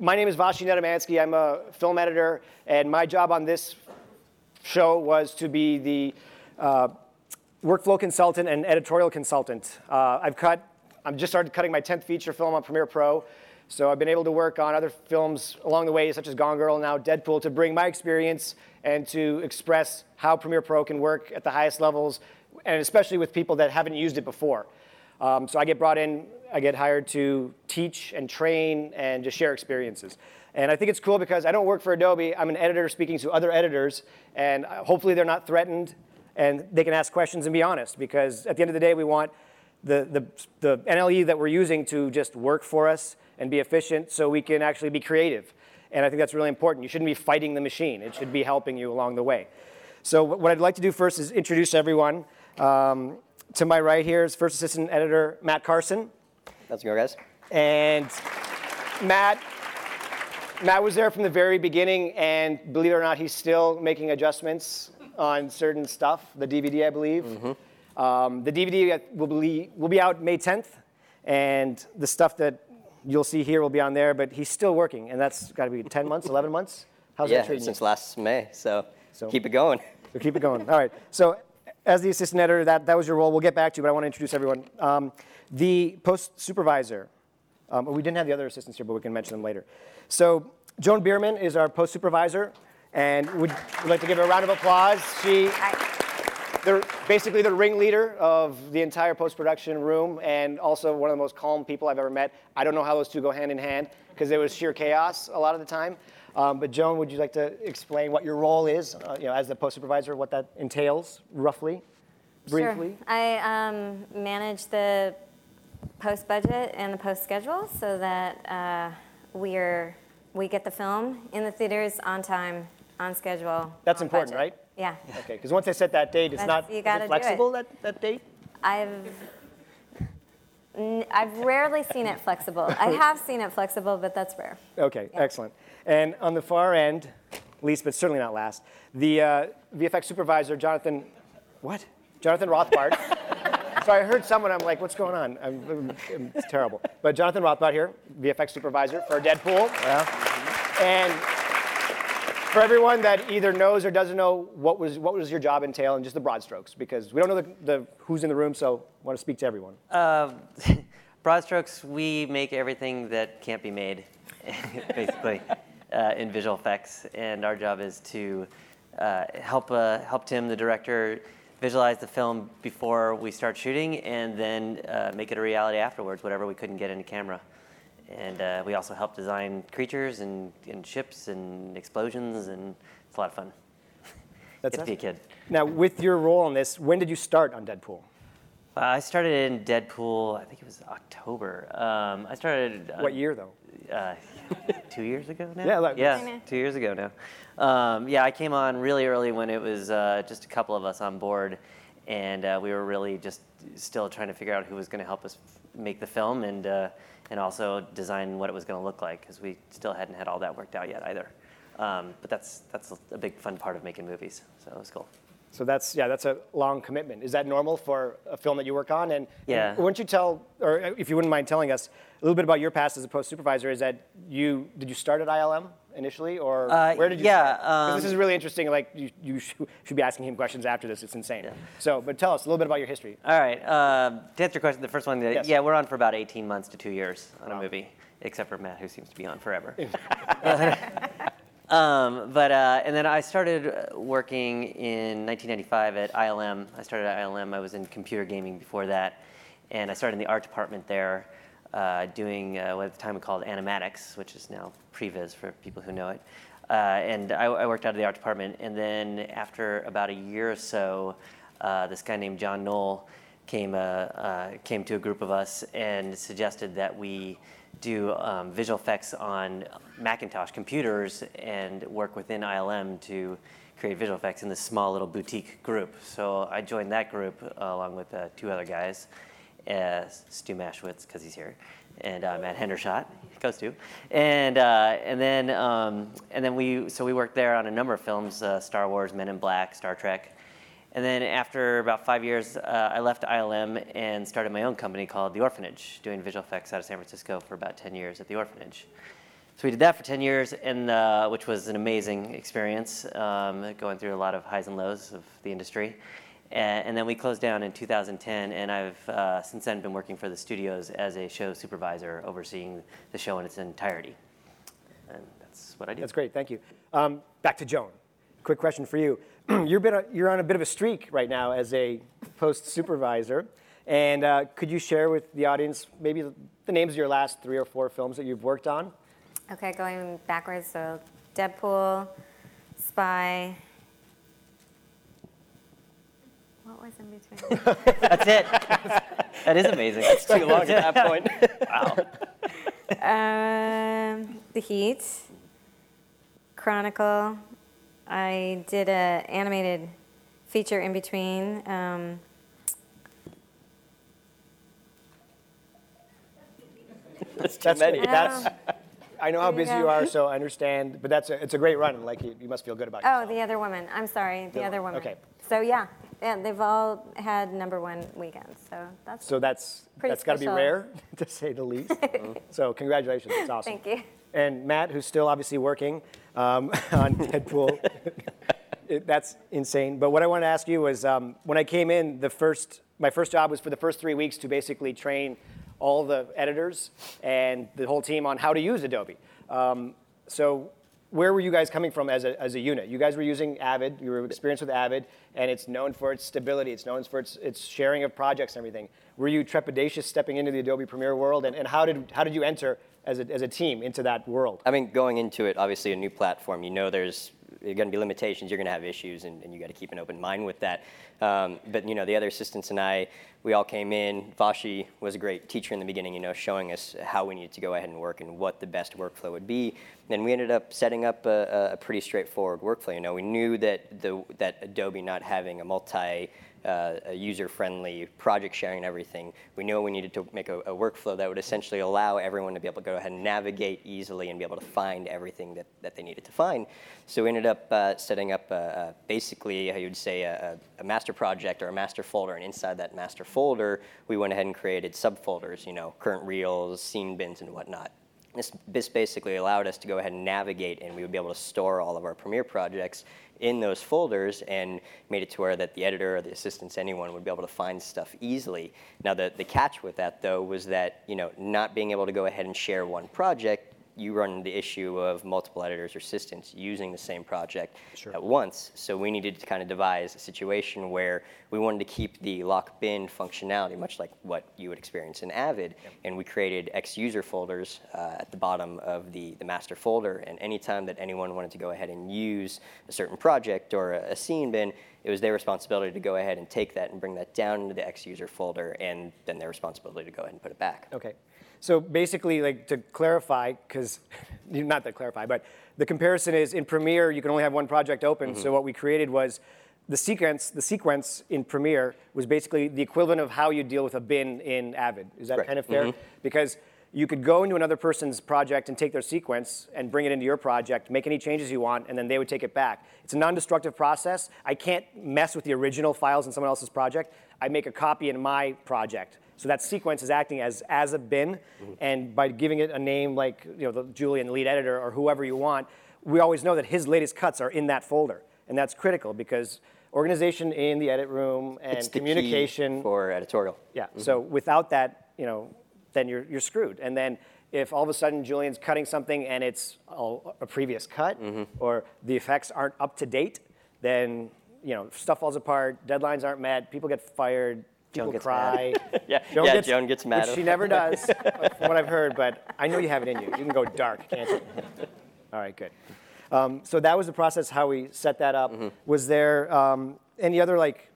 my name is Vashi Nedomansky. I'm a film editor, and my job on this show was to be the uh, workflow consultant and editorial consultant. Uh, I've cut, I'm just started cutting my 10th feature film on Premiere Pro. So I've been able to work on other films along the way, such as Gone Girl and now Deadpool, to bring my experience and to express how Premiere Pro can work at the highest levels, and especially with people that haven't used it before. Um, so I get brought in, I get hired to teach and train and just share experiences. And I think it's cool because I don't work for Adobe. I'm an editor speaking to other editors, and hopefully they're not threatened and they can ask questions and be honest because at the end of the day, we want the, the, the NLE that we're using to just work for us and be efficient so we can actually be creative. And I think that's really important. You shouldn't be fighting the machine. It should be helping you along the way. So what I'd like to do first is introduce everyone. Um, to my right here is First Assistant Editor Matt Carson. How's it going, guys? And Matt, Matt was there from the very beginning, and believe it or not, he's still making adjustments on certain stuff. The DVD, I believe. Mm-hmm. Um, the DVD will be will be out May 10th, and the stuff that you'll see here will be on there. But he's still working, and that's got to be 10 months, 11 months. How's yeah, that treating since you? last May. So, so keep it going. So keep it going. All right. So as the assistant editor, that, that was your role. We'll get back to you, but I want to introduce everyone. Um, the post supervisor, um, we didn't have the other assistants here, but we can mention them later. So Joan Bierman is our post supervisor, and would, would like to give her a round of applause. She, they're basically the ringleader of the entire post production room, and also one of the most calm people I've ever met. I don't know how those two go hand in hand because it was sheer chaos a lot of the time. Um, but Joan, would you like to explain what your role is, uh, you know, as the post supervisor, what that entails, roughly, briefly? Sure. I um, manage the post budget and the post schedule so that uh, we're we get the film in the theaters on time, on schedule. That's on important, budget. right? Yeah. Okay, because once they set that date, it's That's- not you gotta it do flexible it. that, that date. I've n- I've rarely seen it flexible. I have seen it flexible, but that's rare. Okay, Yeah. excellent. And on the far end, least but certainly not last, the uh, VFX supervisor, Jonathan, what? Jonathan Rothbart. so I heard someone, I'm like, what's going on? I'm, I'm- it's terrible. But Jonathan Rothbart here, VFX supervisor for Deadpool. Yeah. And for everyone that either knows or doesn't know, what was, what was your job entail and just the broad strokes? Because we don't know the, the, who's in the room, so I want to speak to everyone. Uh, broad strokes, we make everything that can't be made, basically, uh, in visual effects. And our job is to uh, help, uh, help Tim, the director, visualize the film before we start shooting and then uh, make it a reality afterwards, whatever we couldn't get into camera. And uh, we also help design creatures and, and ships and explosions, and it's a lot of fun. That's Get to be a awesome. kid. Now, with your role in this, when did you start on Deadpool? Uh, I started in Deadpool, I think it was October. Um, I started. uh, What year, though? Uh, two years ago now? Yeah, like- yeah, two years ago now. Um, yeah, I came on really early when it was uh, just a couple of us on board, and uh, we were really just still trying to figure out who was going to help us f- make the film and uh, and also design what it was going to look like because we still hadn't had all that worked out yet either. Um, but that's that's a big fun part of making movies, so it was cool. So that's yeah, that's a long commitment. Is that normal for a film that you work on? And Yeah. and don't you tell, or if you wouldn't mind telling us a little bit about your past as a post supervisor? Is that you did you start at ILM initially, or Uh, where did you? yeah, start? 'Cause this um, is really interesting. Like you, you should, should be asking him questions after this. It's insane. Yeah. So, but tell us a little bit about your history. All right. Um, to answer your question, the first one, uh, Yes. yeah, we're on for about 18 months to two years on Wow. a movie, except for Matt, who seems to be on forever. um, but uh, and then I started working in 1995 at ILM. I started at ILM. I was in computer gaming before that, and I started in the art department there, uh, doing uh, what at the time we called animatics, which is now previs for people who know it. Uh, and I, I worked out of the art department. And then after about a year or so, uh, this guy named John Knoll came, uh, came to a group of us and suggested that we do um, visual effects on Macintosh computers and work within ILM to create visual effects in this small little boutique group. So I joined that group uh, along with uh, two other guys, uh, Stu Maschwitz, because he's here, and uh, Matt Hendershot, goes to, and uh, and then um, and then we so we worked there on a number of films, uh, Star Wars, Men in Black, Star Trek, and then after about five years, uh, I left ILM and started my own company called The Orphanage, doing visual effects out of San Francisco for about 10 years at The Orphanage. So we did that for 10 years, and uh, which was an amazing experience, um, going through a lot of highs and lows of the industry. And, and then we closed down in 2010, and I've uh, since then been working for the studios as a show supervisor, overseeing the show in its entirety. And that's what I do. That's great, thank you. Um, back to Joan. Quick question for you. you're, been a, you're on a bit of a streak right now as a post supervisor. And uh, could you share with the audience maybe the names of your last three or four films that you've worked on? Okay, going backwards. So Deadpool, Spy. What was in between? That's it. that is amazing. It's too long at that point. wow. um, the Heat, Chronicle. I did a animated feature in between. Um, That's too That's many. That's, I know how busy you are, so I understand. But that's a, it's a great run. Like you, you must feel good about it. oh, yourself. the other woman. I'm sorry, the The- other woman. okay. So yeah, yeah, they've all had number one weekends. So that's So that's that's got to be rare, to say the least. so congratulations, it's awesome. thank you. And Matt, who's still obviously working um, on Deadpool, it, that's insane. But what I wanted to ask you was, um, when I came in, the first my first job was for the first three weeks to basically train all the editors and the whole team on how to use Adobe. Um, so where were you guys coming from as a, as a unit? You guys were using Avid, you were experienced with Avid, and it's known for its stability, it's known for its, its sharing of projects and everything. Were you trepidatious stepping into the Adobe Premiere world, and, and how, did, how did you enter as a, as a team into that world? I mean, going into it, obviously a new platform, you know there's going to be limitations, you're going to have issues, and, and you got to keep an open mind with that. Um, but you know, the other assistants and I, we all came in. Vashi was a great teacher in the beginning, you know, showing us how we needed to go ahead and work and what the best workflow would be. And we ended up setting up a, a pretty straightforward workflow. You know, we knew that the that Adobe not having a multi uh, a user-friendly project sharing and everything, we knew we needed to make a, a, workflow that would essentially allow everyone to be able to go ahead and navigate easily and be able to find everything that, that they needed to find. So we ended up uh, setting up a, a basically, how you'd say, a, a, master project or a master folder, and inside that master folder, we went ahead and created subfolders, you know, current reels, scene bins, and whatnot. This, this basically allowed us to go ahead and navigate, and we would be able to store all of our Premiere projects in those folders and made it to where that the editor or the assistants, anyone would be able to find stuff easily. Now, the, the catch with that, though, was that, you know, not being able to go ahead and share one project, you run the issue of multiple editors or assistants using the same project Sure. at once. So we needed to kind of devise a situation where we wanted to keep the lock bin functionality, much like what you would experience in Avid. And we created X user folders uh, at the bottom of the, the master folder. And anytime that anyone wanted to go ahead and use a certain project or a, a scene bin, it was their responsibility to go ahead and take that and bring that down into the X user folder, and then their responsibility to go ahead and put it back. Okay. So basically, like to clarify, because not to clarify, but the comparison is in Premiere you can only have one project open. Mm-hmm. So what we created was the sequence. The sequence in Premiere was basically the equivalent of how you deal with a bin in Avid. Is that Correct. kind of fair? Mm-hmm. Because you could go into another person's project and take their sequence and bring it into your project, make any changes you want, and then they would take it back. It's a non-destructive process. I can't mess with the original files in someone else's project. I make a copy in my project. So that sequence is acting as, as a bin, mm-hmm. and by giving it a name like you know, the Julian lead editor or whoever you want, we always know that his latest cuts are in that folder. And that's critical because organization in the edit room and the communication for editorial. yeah. Mm-hmm. So without that, you know, then you're you're screwed. And then if all of a sudden Julian's cutting something and it's all a previous cut, or the effects aren't up to date, then you know stuff falls apart. Deadlines aren't met. People get fired. Joan People gets cry. Yeah, yeah, Joan gets mad. She never does, from what I've heard. But I know you have it in you. You can go dark, can't you? All right, good. Um, so that was the process how we set that up. Was there um, any other like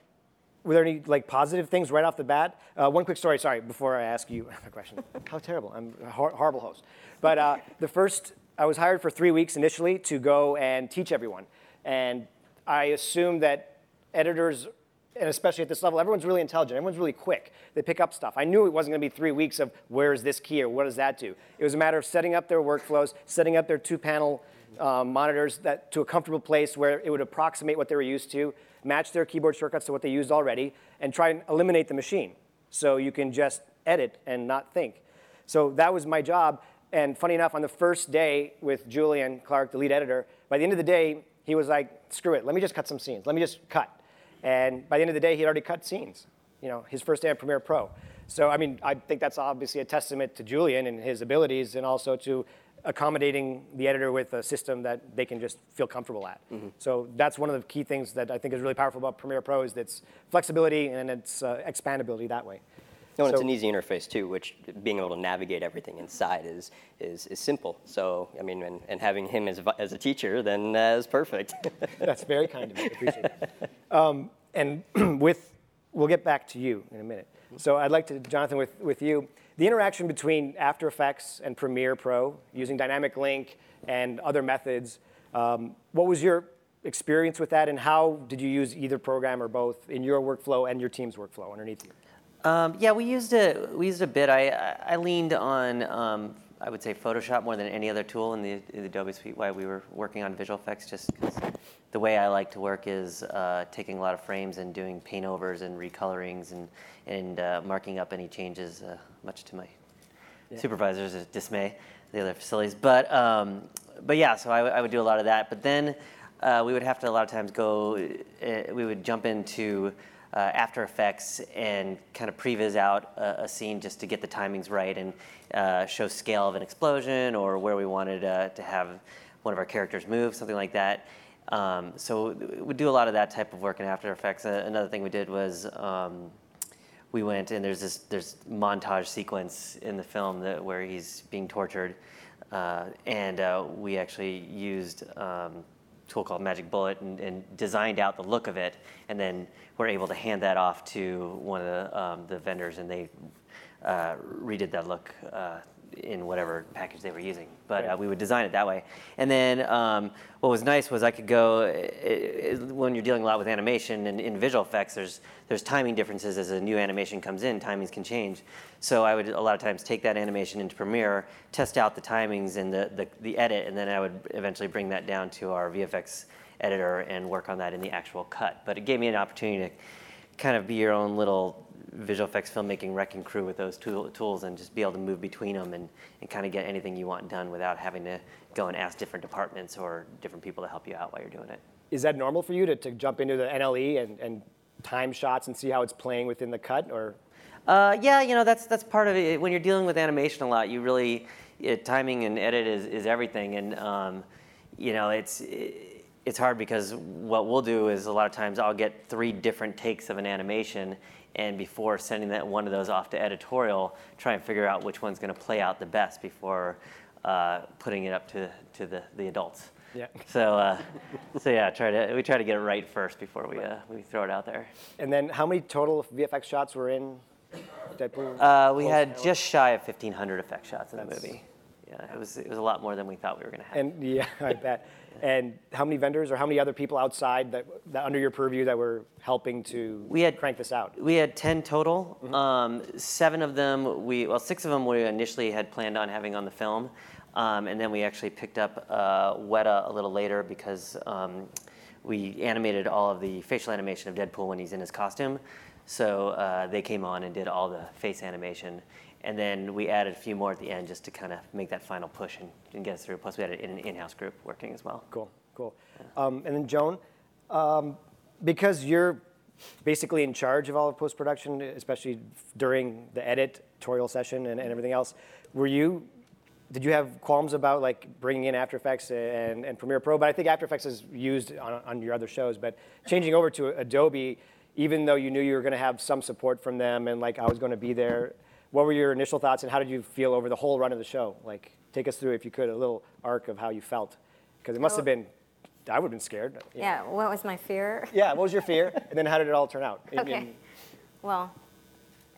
were there any like positive things right off the bat? Uh, one quick story, sorry, before I ask you a question. How terrible! I'm a hor- horrible host. But uh, the first, I was hired for three weeks initially to go and teach everyone, and I assumed that editors, and especially at this level, everyone's really intelligent. Everyone's really quick. They pick up stuff. I knew it wasn't going to be three weeks of where is this key or what does that do. It was a matter of setting up their workflows, setting up their two-panel um, monitors that to a comfortable place where it would approximate what they were used to, match their keyboard shortcuts to what they used already, and try and eliminate the machine. So you can just edit and not think. So that was my job. and funny enough, on the first day with Julian Clarke, the lead editor, by the end of the day, he was like, screw it, let me just cut some scenes. Let me just cut. And by the end of the day, he had already cut scenes. You know, his first day on Premiere Pro. So, I mean, I think that's obviously a testament to Julian and his abilities and also to accommodating the editor with a system that they can just feel comfortable at. So that's one of the key things that I think is really powerful about Premiere Pro is its flexibility and its uh, expandability that way. No, and it's an easy interface too, which being able to navigate everything inside is is, is simple. So I mean, and, and having him as, a as a teacher then uh, is perfect. That's very kind of you. Appreciate it. Um, and with, we'll get back to you in a minute. So I'd like to, Jonathan, with, with you, the interaction between After Effects and Premiere Pro using Dynamic Link and other methods, um, what was your experience with that and how did you use either program or both in your workflow and your team's workflow underneath you? Um, yeah, we used a we used a bit. I I leaned on um, I would say Photoshop more than any other tool in the, in the Adobe Suite while we were working on visual effects. Just 'cause the way I like to work is uh, taking a lot of frames and doing paint overs and recolorings and and uh, marking up any changes, uh, much to my supervisors' dismay, the other facilities. But um, but yeah, so I, w- I would do a lot of that. But then uh, we would have to a lot of times go. Uh, we would jump into uh, After Effects and kind of previs out a, a scene just to get the timings right and uh, show scale of an explosion or where we wanted uh, to have one of our characters move, something like that. Um, so we do a lot of that type of work in After Effects. Uh, another thing we did was. Um, we went and there's this there's montage sequence in the film that where he's being tortured, uh, and uh, we actually used um, tool called Magic Bullet and, and designed out the look of it, and then we're able to hand that off to one of the, um, the vendors, and they uh, redid that look uh, in whatever package they were using. But uh, we would design it that way. And then um, what was nice was I could go, i- i- when you're dealing a lot with animation and in visual effects, there's, there's timing differences as a new animation comes in, timings can change. So I would a lot of times take that animation into Premiere, test out the timings and the, the, the edit, and then I would eventually bring that down to our VFX editor and work on that in the actual cut. But it gave me an opportunity to kind of be your own little visual effects filmmaking wrecking crew with those tool, tools and just be able to move between them and, and kind of get anything you want done without having to go and ask different departments or different people to help you out while you're doing it. Is that normal for you to, to jump into the NLE and, and time shots and see how it's playing within the cut or? Uh, yeah, you know that's that's part of it. When you're dealing with animation a lot, you really it, timing and edit is, is everything, and um, you know it's it's hard because what we'll do is a lot of times I'll get three different takes of an animation, and before sending that one of those off to editorial, try and figure out which one's going to play out the best before uh, putting it up to to the, the adults. Yeah. So uh, so yeah, try to we try to get it right first before we uh, we throw it out there. And then how many total VFX shots were in Deadpool? Uh, we had to- just shy of 1,500 effect shots in the movie. Yeah, it was it was a lot more than we thought we were going to have. And yeah, I bet. And how many vendors or how many other people outside that, that under your purview that were helping to We had- crank this out? we had 10 total. Mm-hmm. Um, seven of them, we well, six of them we initially had planned on having on the film, um, and then we actually picked up uh, Weta a little later because um, we animated all of the facial animation of Deadpool when he's in his costume. So uh, they came on and did all the face animation. And then we added a few more at the end just to kind of make that final push and, and get us through. Plus, we had an in-house group working as well. Cool, cool. Um, and then Joan, um, because you're basically in charge of all of post production, especially during the editorial session and, and everything else, were you? Did you have qualms about like bringing in After Effects and, and Premiere Pro? But I think After Effects is used on, on your other shows. But changing over to Adobe, even though you knew you were going to have some support from them and like I was going to be there, what were your initial thoughts and how did you feel over the whole run of the show? Like, take us through, if you could, a little arc of how you felt, because it must have been. I would have been scared. you know. Yeah, what was my fear? Yeah, what was your fear? And then how did it all turn out? Okay. in- Well,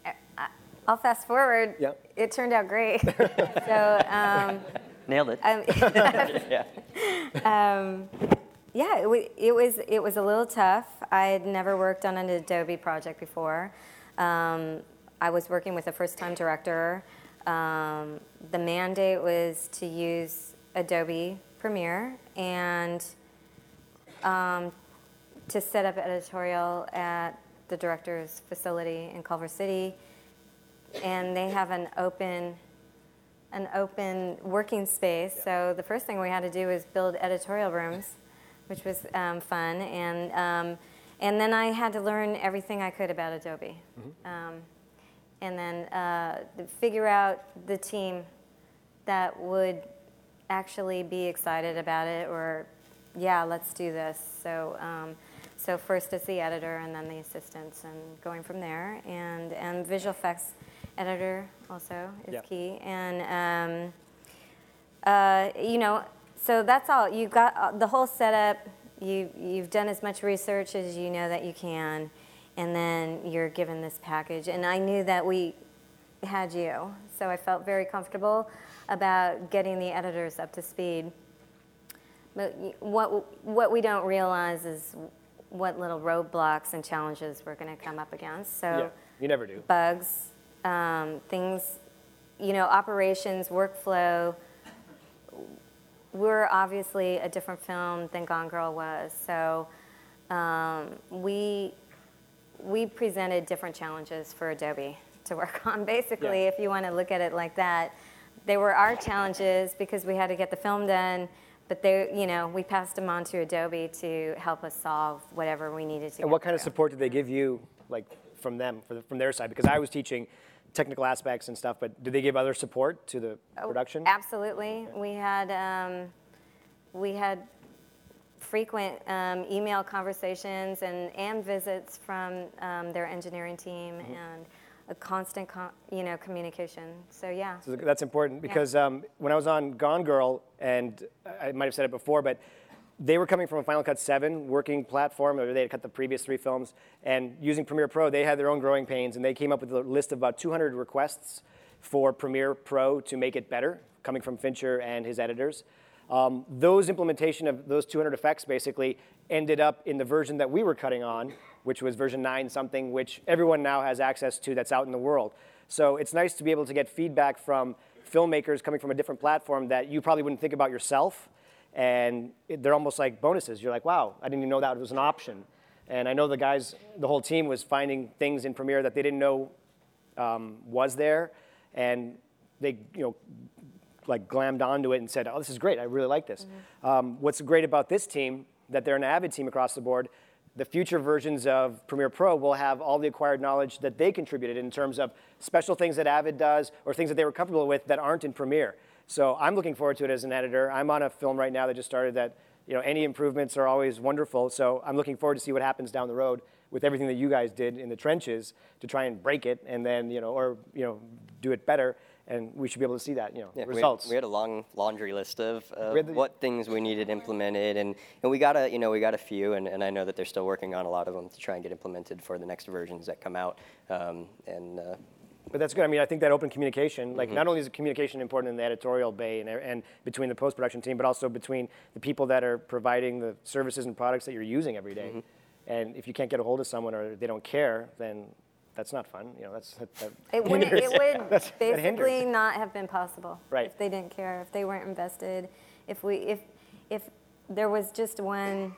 I- I- I'll fast forward. Yeah. It turned out great. so, um, Nailed it. um, yeah. yeah, it, wa- it was it was a little tough. I had never worked on an Adobe project before. Um, I was working with a first-time director. Um, the mandate was to use Adobe Premiere and um, to set up editorial at the director's facility in Culver City. And they have an open an open working space. So the first thing we had to do was build editorial rooms, which was um, fun, and um, and then I had to learn everything I could about Adobe, um, and then uh, figure out the team that would actually be excited about it, or yeah, let's do this. So. Um, so first it's the editor and then the assistants and going from there and and visual effects editor also is Yeah. key and um, uh, you know so that's all you've got uh, the whole setup you you've done as much research as you know that you can and then you're given this package and i knew that we had you so i felt very comfortable about getting the editors up to speed but what what we don't realize is what little roadblocks and challenges we're going to come up against so Yeah, you never do. bugs, um, things, you know, operations, workflow. We're obviously a different film than Gone Girl was, so um, we we presented different challenges for Adobe to work on. Basically, Yeah. if you want to look at it like that, they were our challenges because we had to get the film done. But they, you know, we passed them on to Adobe to help us solve whatever we needed to. And what kind of support did they give you, like from them, from their side? Because I was teaching technical aspects and stuff, but did they give other support to the Oh, production? Absolutely. We had, um, we had frequent um, email conversations and, and visits from um, their engineering team Mm-hmm. and a constant, co- you know, communication. So yeah. So that's important because um, when I was on Gone Girl, and I might have said it before, but they were coming from a Final Cut 7 working platform, or they had cut the previous three films, and using Premiere Pro, they had their own growing pains, and they came up with a list of about 200 requests for Premiere Pro to make it better, coming from Fincher and his editors. Um, those implementation of those 200 effects basically ended up in the version that we were cutting on, which was version 9 something, which everyone now has access to that's out in the world. So it's nice to be able to get feedback from filmmakers coming from a different platform that you probably wouldn't think about yourself. And it- they're almost like bonuses. You're like, wow, I didn't even know that was an option. And I know the guys, the whole team was finding things in Premiere that they didn't know um, was there. And they, you know, like glammed onto it and said, "Oh, this is great. I really like this." Um, what's great about this team that they're an Avid team across the board. The future versions of Premiere Pro will have all the acquired knowledge that they contributed in terms of special things that Avid does or things that they were comfortable with that aren't in Premiere. So I'm looking forward to it as an editor. I'm on a film right now that just started that you know any improvements are always wonderful. So I'm looking forward to see what happens down the road with everything that you guys did in the trenches to try and break it and then you know or you know do it better and we should be able to see that you know Yeah, we had- results. We had, a long laundry list of, of the- what things we needed implemented, and, and we got a you know we got a few, and, and I know that they're still working on a lot of them to try and get implemented for the next versions that come out. Um, and uh, But that's good. I mean, I think that open communication, like Mm-hmm. not only is communication important in the editorial bay and, and between the post production team, but also between the people that are providing the services and products that you're using every day. Mm-hmm. And if you can't get a hold of someone or they don't care, then that's not fun. You know, that's that, that It would, it would That's- basically not have been possible Right. if they didn't care, if they weren't invested, if we, if, if there was just one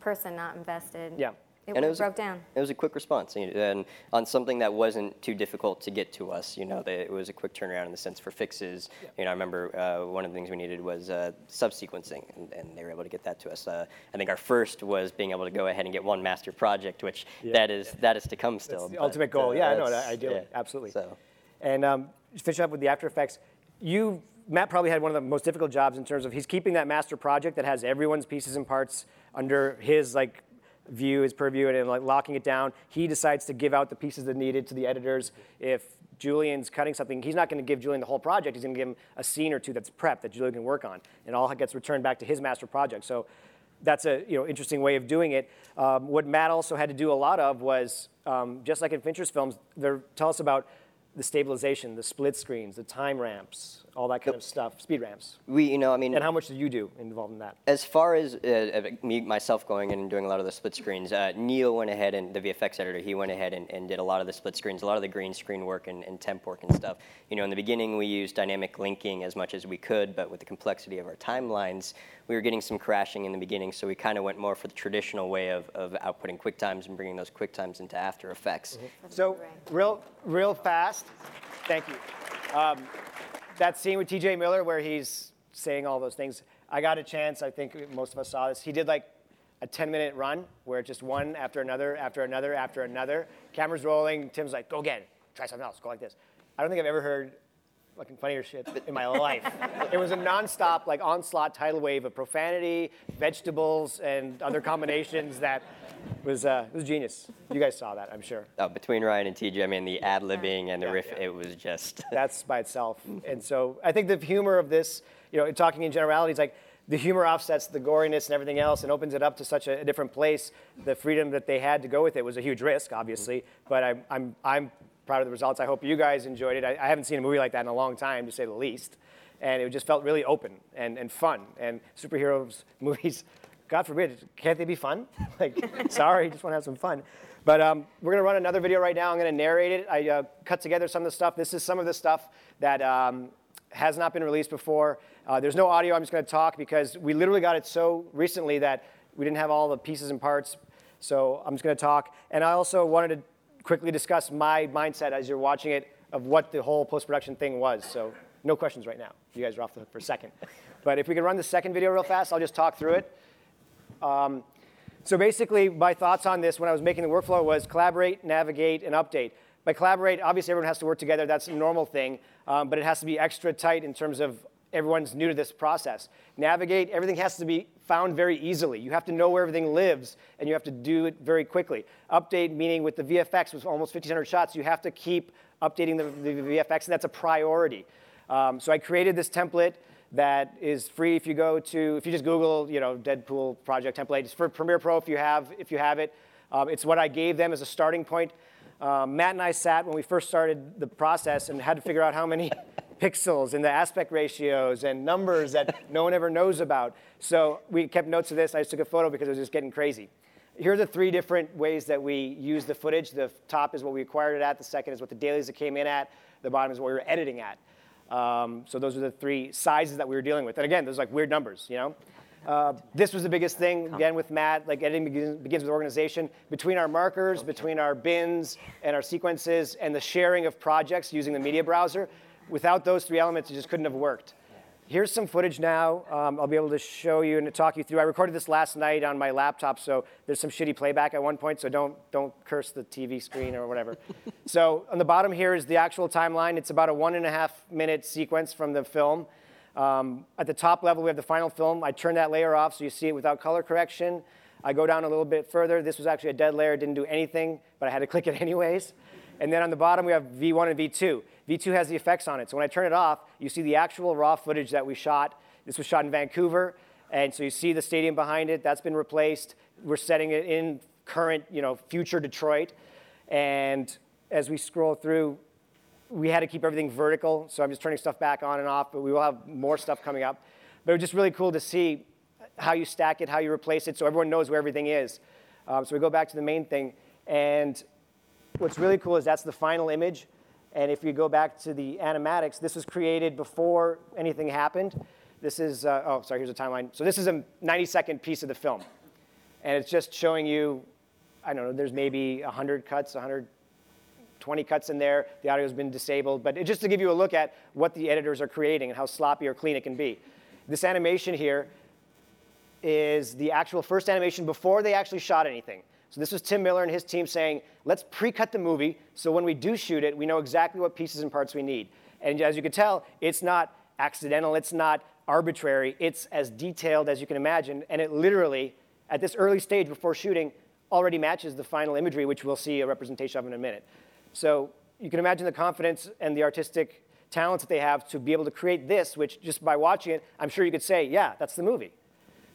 person not invested. Yeah. It And it was a- broke down. It was a quick response, and on something that wasn't too difficult to get to us. You know, they, it was a quick turnaround in the sense for fixes. You know, I remember uh, one of the things we needed was uh, subsequencing, and, and they were able to get that to us. Uh, I think our first was being able to go ahead and get one master project, which that is that is to come still. That's the but, ultimate goal. uh, yeah, I know that's- that. Ideally, yeah. absolutely. So. And um, finish up with the After Effects. You, Matt, probably had one of the most difficult jobs in terms of he's keeping that master project that has everyone's pieces and parts under his like view, his purview, and, like locking it down. He decides to give out the pieces that needed to the editors. If Julian's cutting something, he's not going to give Julian the whole project. He's going to give him a scene or two that's prepped that Julian can work on, and all gets returned back to his master project. So that's a you know interesting way of doing it. Um, what Matt also had to do a lot of was um, just like in Fincher's films, there tell us about the stabilization, the split screens, the time ramps, all that kind of stuff, speed ramps. We, you know, I mean, And how much did you do involved in that? As far as uh, me myself going in and doing a lot of the split screens, uh, Neil went ahead and the VFX editor, he went ahead and, and did a lot of the split screens, a lot of the green screen work and, and temp work and stuff. You know, in the beginning we used dynamic linking as much as we could, but with the complexity of our timelines, we were getting some crashing in the beginning, so we kind of went more for the traditional way of, of outputting quick times and bringing those quick times into After Effects. So real, real fast. Thank you. Um, that scene with TJ Miller where he's saying all those things. I got a chance. I think most of us saw this. He did like a 10 minute run where just one after another, after another, after another. Camera's rolling. Tim's like, go again. Try something else. Go like this. I don't think I've ever heard fucking funnier shit in my life. it was a nonstop, like onslaught tidal wave of profanity, vegetables, and other combinations that was uh, it was genius. You guys saw that, I'm sure. Oh, between Ryan and TJ, I mean, the ad libbing and the Yeah, riff, yeah. it was just. That's by itself. And so I think the humor of this, you know, talking in generalities, like the humor offsets the goriness and everything else and opens it up to such a, a different place. The freedom that they had to go with it was a huge risk, obviously, but I'm, I'm, I'm proud of the results. I hope you guys enjoyed it. I, I haven't seen a movie like that in a long time, to say the least. And it just felt really open and, and fun. And superheroes movies, God forbid, can't they be fun? Like, sorry, just want to have some fun. But um, we're going to run another video right now. I'm going to narrate it. I uh, cut together some of the stuff. This is some of the stuff that um, has not been released before. Uh, there's no audio. I'm just going to talk because we literally got it so recently that we didn't have all the pieces and parts. So I'm just going to talk. And I also wanted to quickly discuss my mindset as you're watching it of what the whole post-production thing was. So no questions right now. You guys are off the hook for a second. But if we could run the second video real fast, I'll just talk through it. Um, so basically, my thoughts on this when I was making the workflow was collaborate, navigate, and update. By collaborate, obviously everyone has to work together. That's a normal thing, um, but it has to be extra tight in terms of everyone's new to this process. Navigate, everything has to be found very easily. You have to know where everything lives, and you have to do it very quickly. Update, meaning with the VFX, with almost 1,500 shots, you have to keep updating the, the VFX, and that's a priority. Um, so I created this template that is free if you go to if you just Google you know Deadpool project template. It's for Premiere Pro if you have if you have it. Um, it's what I gave them as a starting point. Um, Matt and I sat when we first started the process and had to figure out how many pixels and the aspect ratios and numbers that no one ever knows about. So we kept notes of this. I just took a photo because it was just getting crazy. Here are the three different ways that we use the footage. The top is what we acquired it at. The second is what the dailies that came in at. The bottom is what we were editing at. Um, so those are the three sizes that we were dealing with. And again, those are like weird numbers, you know? Uh, this was the biggest thing, again, with Matt. Like editing begins, begins with organization. Between our markers, between our bins and our sequences, and the sharing of projects using the media browser, without those three elements, it just couldn't have worked. Here's some footage now. Um, I'll be able to show you and to talk you through. I recorded this last night on my laptop, so there's some shitty playback at one point, so don't, don't curse the TV screen or whatever. so on the bottom here is the actual timeline. It's about a one and a half minute sequence from the film. Um, at the top level, we have the final film. I turned that layer off so you see it without color correction. I go down a little bit further. This was actually a dead layer, didn't do anything, but I had to click it anyways. And then on the bottom, we have V1 and V2. V2 has the effects on it. So when I turn it off, you see the actual raw footage that we shot. This was shot in Vancouver. And so you see the stadium behind it. That's been replaced. We're setting it in current, you know, future Detroit. And as we scroll through, we had to keep everything vertical. So I'm just turning stuff back on and off, but we will have more stuff coming up. But it was just really cool to see how you stack it, how you replace it, so everyone knows where everything is. Um, so we go back to the main thing. And what's really cool is that's the final image. And if you go back to the animatics, this was created before anything happened. This is, uh, oh, sorry, here's a timeline. So this is a 90 second piece of the film. And it's just showing you, I don't know, there's maybe 100 cuts, 120 cuts in there. The audio's been disabled. But just to give you a look at what the editors are creating and how sloppy or clean it can be. This animation here is the actual first animation before they actually shot anything. So this was Tim Miller and his team saying, let's pre-cut the movie so when we do shoot it, we know exactly what pieces and parts we need. And as you can tell, it's not accidental, it's not arbitrary, it's as detailed as you can imagine, and it literally, at this early stage before shooting, already matches the final imagery, which we'll see a representation of in a minute. So you can imagine the confidence and the artistic talents that they have to be able to create this, which just by watching it, I'm sure you could say, yeah, that's the movie.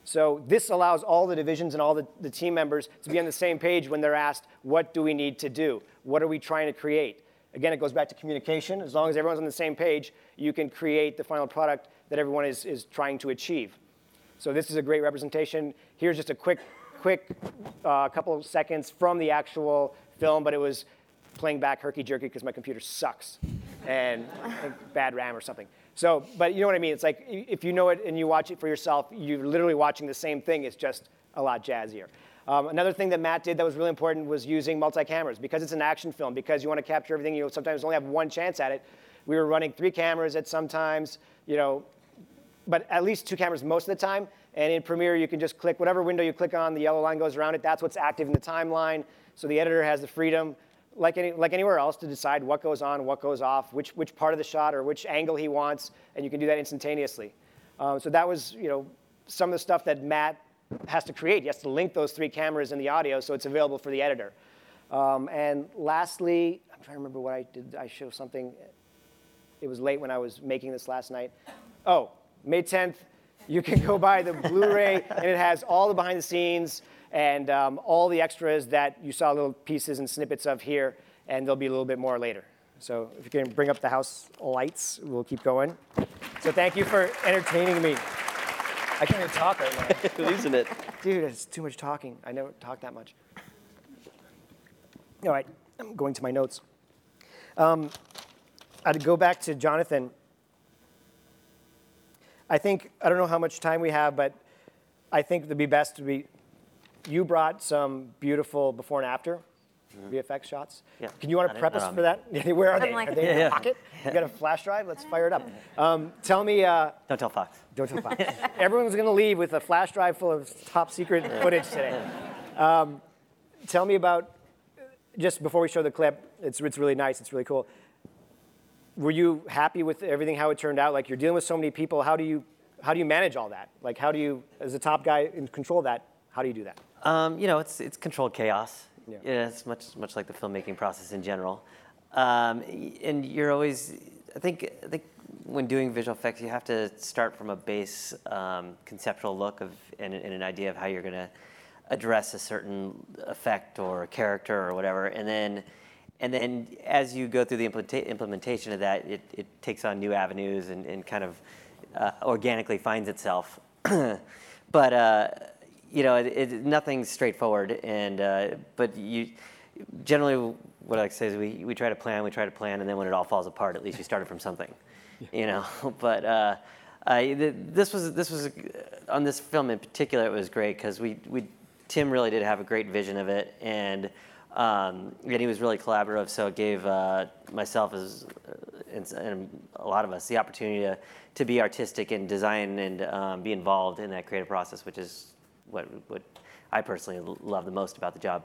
So this allows all the divisions and all the, the, team members to be on the same page when they're asked, what do we need to do? What are we trying to create? Again, it goes back to communication. As long as everyone's on the same page, you can create the final product that everyone is, is trying to achieve. So this is a great representation. Here's just a quick, quick uh, couple of seconds from the actual film, but it was playing back herky-jerky because my computer sucks and bad RAM or something. So, but you know what I mean? It's like if you know it and you watch it for yourself, you're literally watching the same thing. It's just a lot jazzier. Um, another thing that Matt did that was really important was using multi-cameras because it's an action film, because you want to capture everything. You sometimes only have one chance at it. We were running three cameras at some times, you know, but at least two cameras most of the time. And in Premiere, you can just click whatever window you click on, the yellow line goes around it. That's what's active in the timeline. So the editor has the freedom, like, any, like anywhere else, to decide what goes on, what goes off, which, which part of the shot or which angle he wants, and you can do that instantaneously. Um, so that was, you know, some of the stuff that Matt has to create. He has to link those three cameras in the audio so it's available for the editor. Um, and lastly, I'm trying to remember what I did. I show something. It was late when I was making this last night. Oh, May 10th, you can go buy the Blu-ray, and it has all the behind the scenes and um, all the extras that you saw little pieces and snippets of here, and there'll be a little bit more later. So if you can bring up the house lights, we'll keep going. So thank you for entertaining me. I can't even talk right now. Losing it. Dude, it's too much talking. I never talk that much. All right, I'm going to my notes. Um, I'd go back to Jonathan. I think, I don't know how much time we have, but I think it'd be best to be, you brought some beautiful before and after VFX shots. Yeah. Can you want to didn't- prep us for that? Where are I'm they? like- are they in Yeah, your yeah. pocket? You got a flash drive? Let's fire it up. Um, tell me, uh, Don't tell Fox. don't tell Fox. Everyone's going to leave with a flash drive full of top secret footage today. Um, tell me about, just before we show the clip, it's, it's really nice, it's really cool. Were you happy with everything, how it turned out? Like, you're dealing with so many people, how do you, how do you manage all that? Like, how do you, as a top guy in control of that, how do you do that? Um, you know, it's it's controlled chaos. Yeah. Yeah. it's much much like the filmmaking process in general. Um, and you're always, I think, I think when doing visual effects, you have to start from a base um, conceptual look of and, and an idea of how you're going to address a certain effect or character or whatever, and then. And then, as you go through the implementa- implementation of that, it, it takes on new avenues and, and kind of uh, organically finds itself. but uh, you know, it, it, nothing's straightforward, and uh, but you generally what I like to say is we, we try to plan, we try to plan, and then when it all falls apart, at least you started from something, you know. But uh, I, th- this was this was on this film in particular, it was great because we we Tim really did have a great vision of it, and um, and he was really collaborative. So it gave uh, myself as and, and a lot of us the opportunity to to be artistic and design and um, be involved in that creative process, which is what what I personally love the most about the job.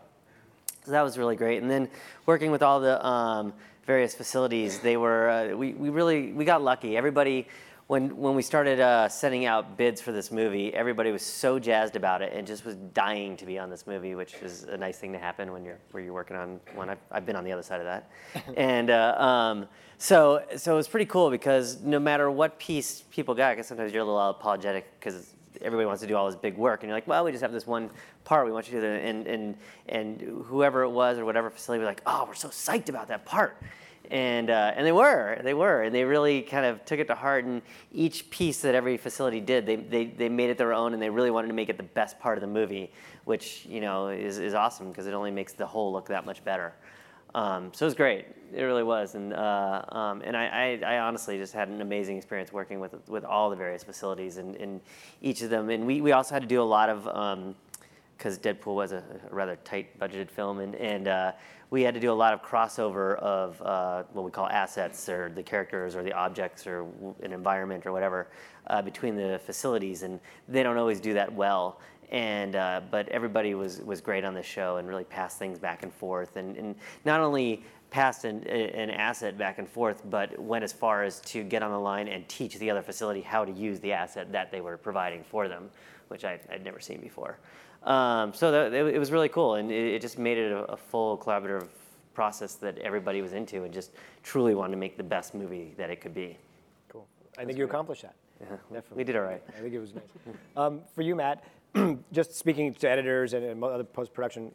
So that was really great. And then working with all the um, various facilities, they were uh, we, we really we got lucky. Everybody when when we started uh, sending out bids for this movie, everybody was so jazzed about it and just was dying to be on this movie, which is a nice thing to happen when you're where you're working on one. I've, I've been on the other side of that, and uh, um, so so it was pretty cool because no matter what piece people got, because sometimes you're a little apologetic because everybody wants to do all this big work, and you're like, well, we just have this one part. We want you to do and and and whoever it was or whatever facility was like, oh, we're so psyched about that part, and uh, and they were, they were, and they really kind of took it to heart. And each piece that every facility did, they they they made it their own, and they really wanted to make it the best part of the movie, which you know is is awesome because it only makes the whole look that much better. Um, so it was great. It really was, and uh, um, and I, I, I honestly just had an amazing experience working with with all the various facilities and, each of them. And we, we also had to do a lot of because Deadpool was a, a rather tight budgeted film, and and uh, we had to do a lot of crossover of uh, what we call assets or the characters or the objects or an environment or whatever uh, between the facilities, and they don't always do that well and uh, but everybody was was great on the show and really passed things back and forth. And, and not only passed an, an asset back and forth but went as far as to get on the line and teach the other facility how to use the asset that they were providing for them which I, would never seen before. Um, so that, it, it was really cool. And it, it just made it a, a full collaborative process that everybody was into and just truly wanted to make the best movie that it could be. Cool. I think you accomplished that. We did all right I think it was nice. Um, for you, Matt, just speaking to editors and, and other post production,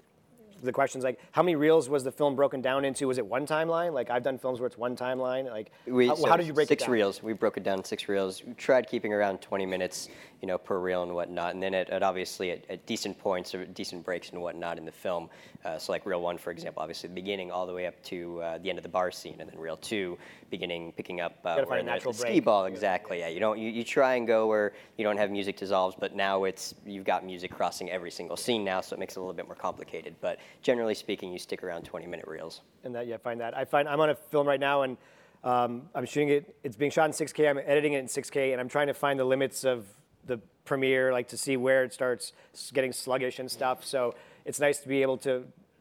the questions like how many reels was the film broken down into? Was it one timeline? Like I've done films where it's one timeline. Like We, how, so how did you break six it down? reels? We broke it down six reels. We tried keeping around 20 minutes, you know, per reel and whatnot. And then at, at obviously at, at decent points or decent breaks and whatnot in the film. Uh, so like reel one, for example, obviously the beginning all the way up to uh, the end of the bar scene, and then reel two, beginning picking up uh, where find a the- natural the ski break. ball. Exactly. Yeah. You don't. You, you try and go where you don't have music dissolves, but now it's you've got music crossing every single scene now, so it makes it a little bit more complicated. But generally speaking, you stick around 20 minute reels. And that yeah, find that. I find I'm on a film right now, and Um, I'm shooting it. It's being shot in 6K. I'm editing it in 6K, and I'm trying to find the limits of the premiere, like to see where it starts getting sluggish and stuff. So it's nice to be able to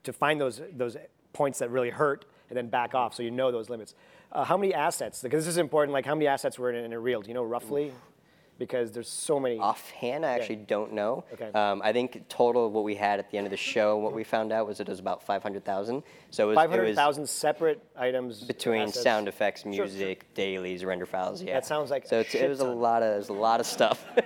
to find those those points that really hurt and then back off, so you know those limits. Uh, how many assets? Because this is important. Like how many assets were in, in a reel? Do you know roughly? Because there's so many. Offhand, I actually don't know. Okay. Um, I think total of what we had at the end of the show, what we found out was it was about 500,000. So it was, it Five hundred was thousand separate items between assets. sound effects, Sure, sure. music, dailies, render files. Yeah. That sounds like so it was a lot of it was a lot of stuff.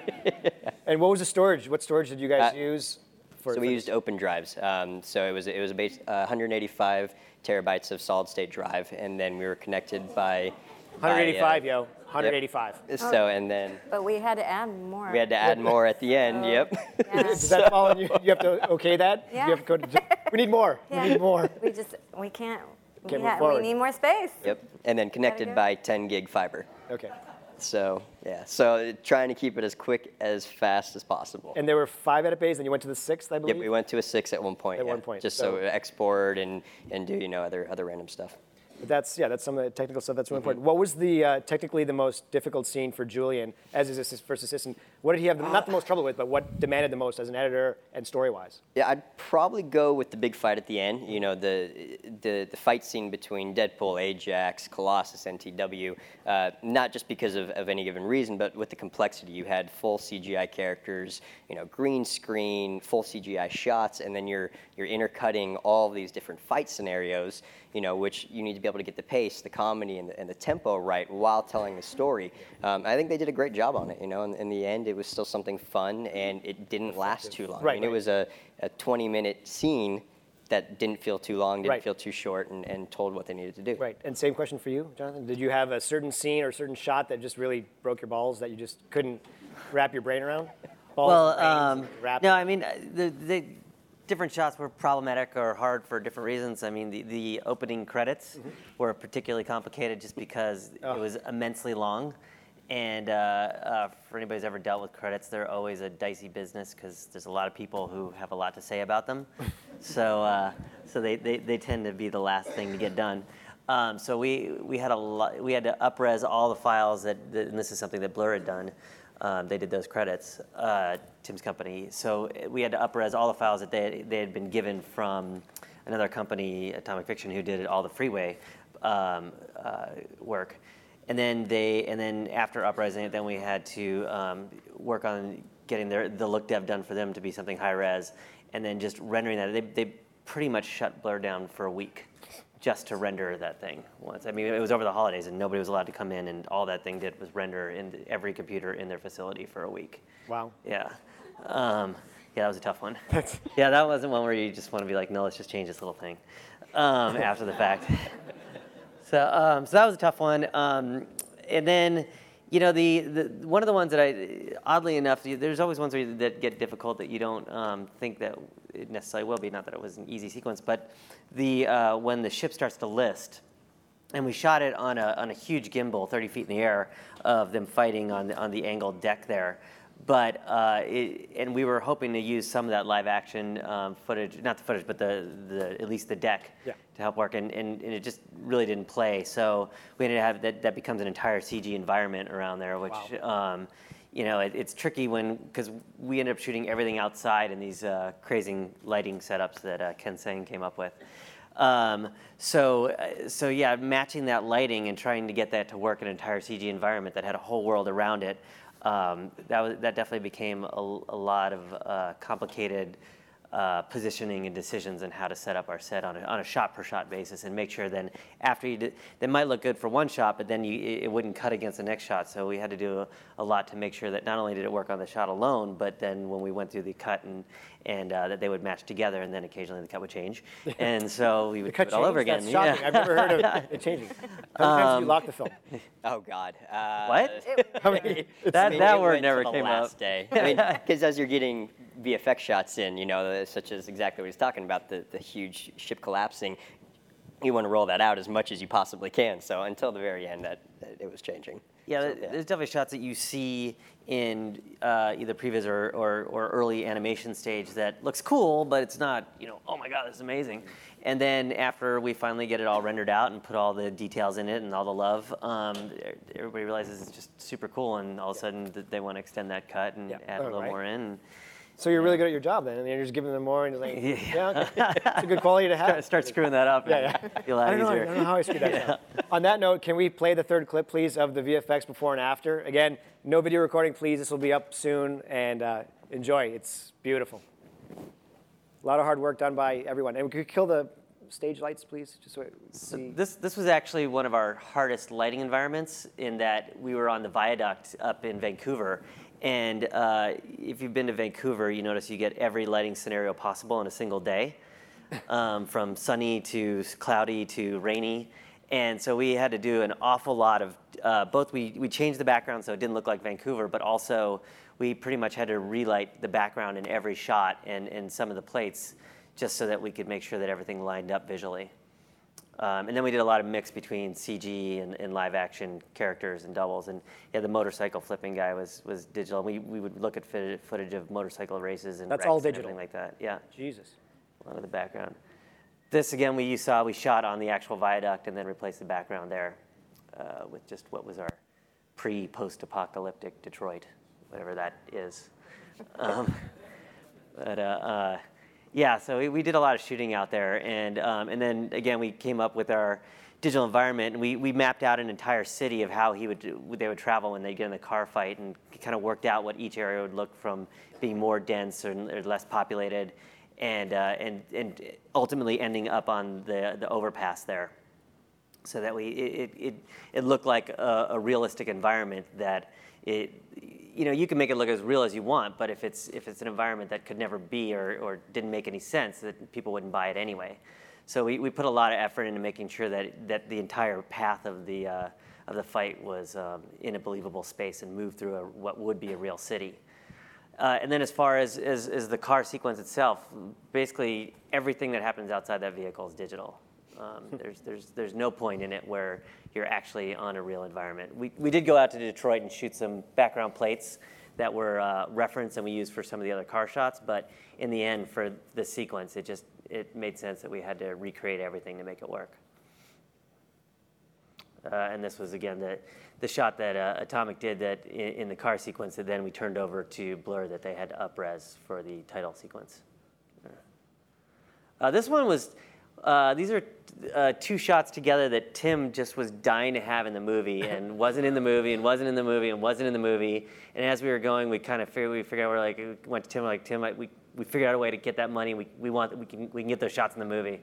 And what was the storage? What storage did you guys Uh, use? For, so we used OpenDrives. Um, so it was it was a base, uh, 185 terabytes of solid state drive, and then we were connected by. by, uh, 185, yo. 185. So and then But we had to add more. we had to add more at the end. Yep. Yeah. Does that fall on you? You have to okay that? Yeah. You have to go to, we need more. Yeah. We need more. We just, we can't, we, Can't move ha- we need more space. yep. And then connected by 10 gig fiber. Okay. So yeah. So trying to keep it as quick as fast as possible. And there were five edit bays, and you went to the sixth, I believe? Yep, we went to a six at one point. At yeah, one point, just so- so, export and and do you know other other random stuff. But that's, yeah, that's some of the technical stuff that's really Mm-hmm. important. What was the, uh, technically the most difficult scene for Julian as his assist, first assistant? What did he have, the, not the most trouble with, but what demanded the most as an editor and story-wise? Yeah, I'd probably go with the big fight at the end. You know, the the, the fight scene between Deadpool, Ajax, Colossus, NTW. Uh, not just because of, of any given reason, but with the complexity. You had full CGI characters, you know, green screen, full CGI shots, and then you're you're intercutting all these different fight scenarios. You know, which you need to be able to get the pace, the comedy, and the, and the tempo right while telling the story. Um, I think they did a great job on it. You know, in, in the end, it was still something fun, and it didn't last too long. Right, I mean, it was a, a 20 minute scene that didn't feel too long, didn't Right. feel too short, and, and told what they needed to do. Right, and same question for you, Jonathan. Did you have a certain scene or certain shot that just really broke your balls that you just couldn't wrap your brain around? Balls, Well, um, wrap- no, I mean, uh, the, the different shots were problematic or hard for different reasons. I mean, the, the opening credits Mm-hmm. were particularly complicated just because Oh. it was immensely long. And uh, uh, for anybody who's ever dealt with credits, they're always a dicey business because there's a lot of people who have a lot to say about them. so uh, so they, they, they tend to be the last thing to get done. Um, so we, we had a lot, we had to upres all the files that, that and this is something that Blur had done. Um, they did those credits, uh, Tim's company. So uh, we had to upres all the files that they, they had been given from another company, Atomic Fiction, who did all the freeway um, uh, work. And then they, and then after upresing then we had to um, work on getting their, the look dev done for them to be something high res, and then just rendering that. They, they pretty much shut Blur down for a week just to render that thing once. I mean, it was over the holidays, and nobody was allowed to come in, and all that thing did was render in the, every computer in their facility for a week. Wow. Yeah. Um, yeah, that was a tough one. yeah, that wasn't one where you just want to be like, no, let's just change this little thing um, after the fact. So, um, so that was a tough one. Um, and then, you know, the, the one of the ones that I, oddly enough, there's always ones you- that get difficult that you don't um, think that it necessarily will be. Not that it was an easy sequence, but the uh, when the ship starts to list, and we shot it on a, on a huge gimbal, 30 feet in the air, of them fighting on the, on the angled deck there. But uh, it, and we were hoping to use some of that live action um, footage, not the footage, but the, the at least the deck Yeah. to help work, and, and, and it just really didn't play. So we ended up have that that becomes an entire CG environment around there, which. Um, you know, it, it's tricky when because we ended up shooting everything outside in these uh, crazy lighting setups that uh, Ken Seng came up with. Um, so, uh, so yeah, matching that lighting and trying to get that to work in an entire CG environment that had a whole world around it, um, that was, that definitely became a, a lot of uh, complicated uh, positioning and decisions and how to set up our set on a, on a shot per shot basis and make sure then after you did, that might look good for one shot, but then you, it it wouldn't cut against the next shot. So we had to do a, a lot to make sure that not only did it work on the shot alone, but then when we went through the cut and and uh, that they would match together, and then occasionally the cut would change, and so we would do Cut it all over again. That's shocking. Yeah. I've never heard of it changing. How many times did you lock the film? Oh God. Uh, What? How many? That, mean, that it word never came last up. day. I mean, because as you're getting VFX shots in, you know, such as exactly what he's talking about, the, the huge ship collapsing, you want to roll that out as much as you possibly can. So until the very end, that, that it was changing. Yeah, So, there- there's definitely shots that you see in uh, either previs or, or, or early animation stage that looks cool, but it's not, you know, oh my god, this is amazing. And then after we finally get it all rendered out and put all the details in it and all the love, um, everybody realizes it's just super cool, and all of a sudden they want to extend that cut and Yeah. add Oh, a little right. more in. So you're really good at your job then, and you're just giving them more, and you're like, Yeah. yeah, okay. it's a good quality to have. Start screwing that up. Yeah, yeah. Feel a lot I don't, know, I don't know how I screwed that up. On that note, can we play the third clip, please, of the VFX before and after? Again, no video recording, please. This will be up soon, and uh, enjoy. It's beautiful. A lot of hard work done by everyone. And we could kill the stage lights, please, just so we So this, this was actually one of our hardest lighting environments in that we were on the viaduct up in Vancouver. And uh, if you've been to Vancouver, you notice you get every lighting scenario possible in a single day, um, from sunny to cloudy to rainy. And so we had to do an awful lot of uh, both. We, we changed the background so it didn't look like Vancouver, but also we pretty much had to relight the background in every shot and, and some of the plates just so that we could make sure that everything lined up visually. Um, and then we did a lot of mix between CG and, and live action characters and doubles. And yeah, the motorcycle flipping guy was, was digital. We, we would look at footage, footage of motorcycle races and That's all and digital? everything like that. Yeah, Jesus. a lot of the background. This again, we you saw we shot on the actual viaduct and then replaced the background there uh, with just what was our pre post apocalyptic Detroit, whatever that is. Um, but uh, uh, yeah, so we, we did a lot of shooting out there, and um, and then again we came up with our digital environment, and we, we mapped out an entire city of how he would they would travel when they get in the car fight, and kind of worked out what each area would look from being more dense or, or less populated, and uh, and and ultimately ending up on the the overpass there. So that we it, it, it looked like a, a realistic environment that it you know you can make it look as real as you want but if it's if it's an environment that could never be or, or didn't make any sense that people wouldn't buy it anyway so we, we put a lot of effort into making sure that that the entire path of the uh, of the fight was um, in a believable space and moved through a, what would be a real city uh, and then as far as, as, as the car sequence itself, basically everything that happens outside that vehicle is digital. Um, there's, there's, there's no point in it where you're actually on a real environment. We, we did go out to Detroit and shoot some background plates that were uh, referenced and we used for some of the other car shots, but in the end, for the sequence, it just it made sense that we had to recreate everything to make it work. Uh, and this was again the, the shot that uh, Atomic did that in, in the car sequence that then we turned over to Blur that they had to upres for the title sequence. Uh, this one was, uh, these are uh, two shots together that Tim just was dying to have in the movie and wasn't in the movie and wasn't in the movie and wasn't in the movie. And as we were going, we kind of figured, we figured out, we're like, we went to Tim, like, Tim, like, we, we figured out a way to get that money. We, we want, we can, we can get those shots in the movie.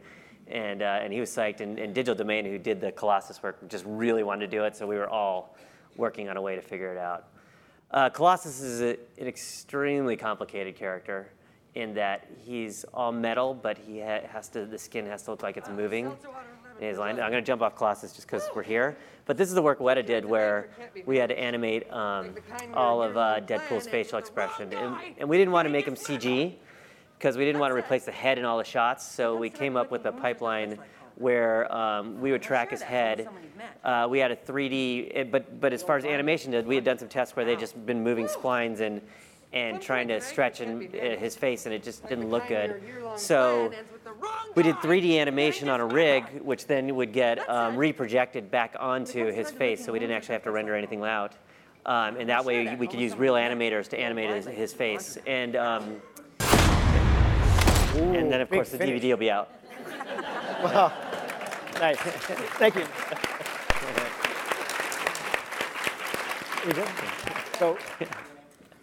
And, uh, and he was psyched. And, and Digital Domain, who did the Colossus work, just really wanted to do it. So we were all working on a way to figure it out. Uh, Colossus is a, an extremely complicated character in that he's all metal, but he ha- has to, the skin has to look like it's moving. And I'm going to jump off Colossus just because we're here. But this is the work Weta did where we had to animate um, all of uh, Deadpool's facial expression. And, and we didn't want to make him CG because we didn't want to replace the head in all the shots. So we came up with a pipeline where um, we would track his head. Uh, we had a 3D, eh, but but as far as animation did, we had done some tests where they'd just been moving splines and and trying to stretch in, uh, his face, and it just didn't look good. So we did 3D animation on a rig, which then would get um, reprojected back onto his face, so we didn't actually have to render anything out. Um, and that way we could use real animators to animate his, his face. And um, and then of course the finish. DVD will be out. Well, Nice. Thank you. So,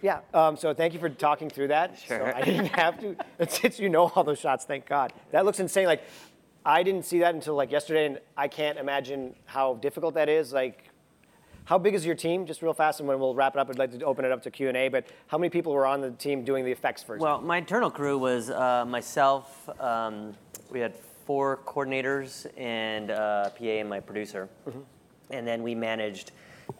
yeah, um, so thank you for talking through that. So Sure. I didn't have to, since you know all those shots, thank God. That looks insane. Like, I didn't see that until like yesterday, and I can't imagine how difficult that is. Like, how big is your team? Just real fast, and when we'll wrap it up, I'd like to open it up to Q and A. But how many people were on the team doing the effects first? Well, my internal crew was uh, myself. Um, we had four coordinators and uh, PA and my producer, and then we managed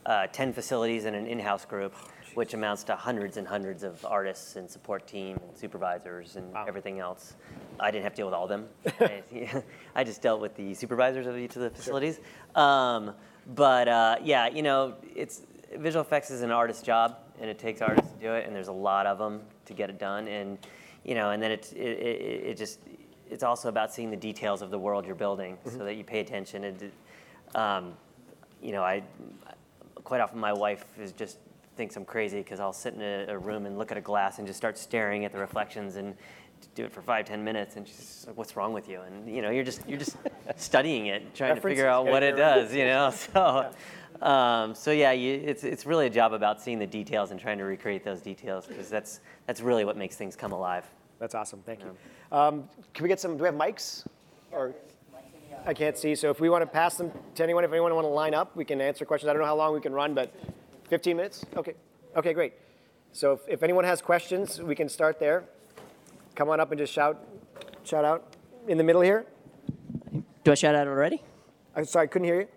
uh, ten facilities and an in-house group, which amounts to hundreds and hundreds of artists and support team and supervisors and everything else. I didn't have to deal with all of them. I, I just dealt with the supervisors of each of the facilities. Um, but uh, yeah, you know, it's visual effects is an artist's job, and it takes artists to do it, and there's a lot of them to get it done, and you know, and then it's it, it, it just it's also about seeing the details of the world you're building, Mm-hmm. so that you pay attention. And um, you know, I quite often my wife is just thinks I'm crazy because I'll sit in a, a room and look at a glass and just start staring at the reflections and do it for five ten minutes, and she's like, "What's wrong with you?" And you know, you're just you're just studying it, trying to figure out what it right. does, you know. So. Um, so yeah, you, it's it's really a job about seeing the details and trying to recreate those details because that's that's really what makes things come alive. That's awesome. Thank you. Um, can we get some? Do we have mics? Or I can't see. So if we want to pass them to anyone, if anyone want to line up, we can answer questions. I don't know how long we can run, but 15 minutes. Okay. Okay, great. So if, if anyone has questions, we can start there. Come on up and just shout, shout out in the middle here. Do I shout out already? I'm sorry, I couldn't hear you.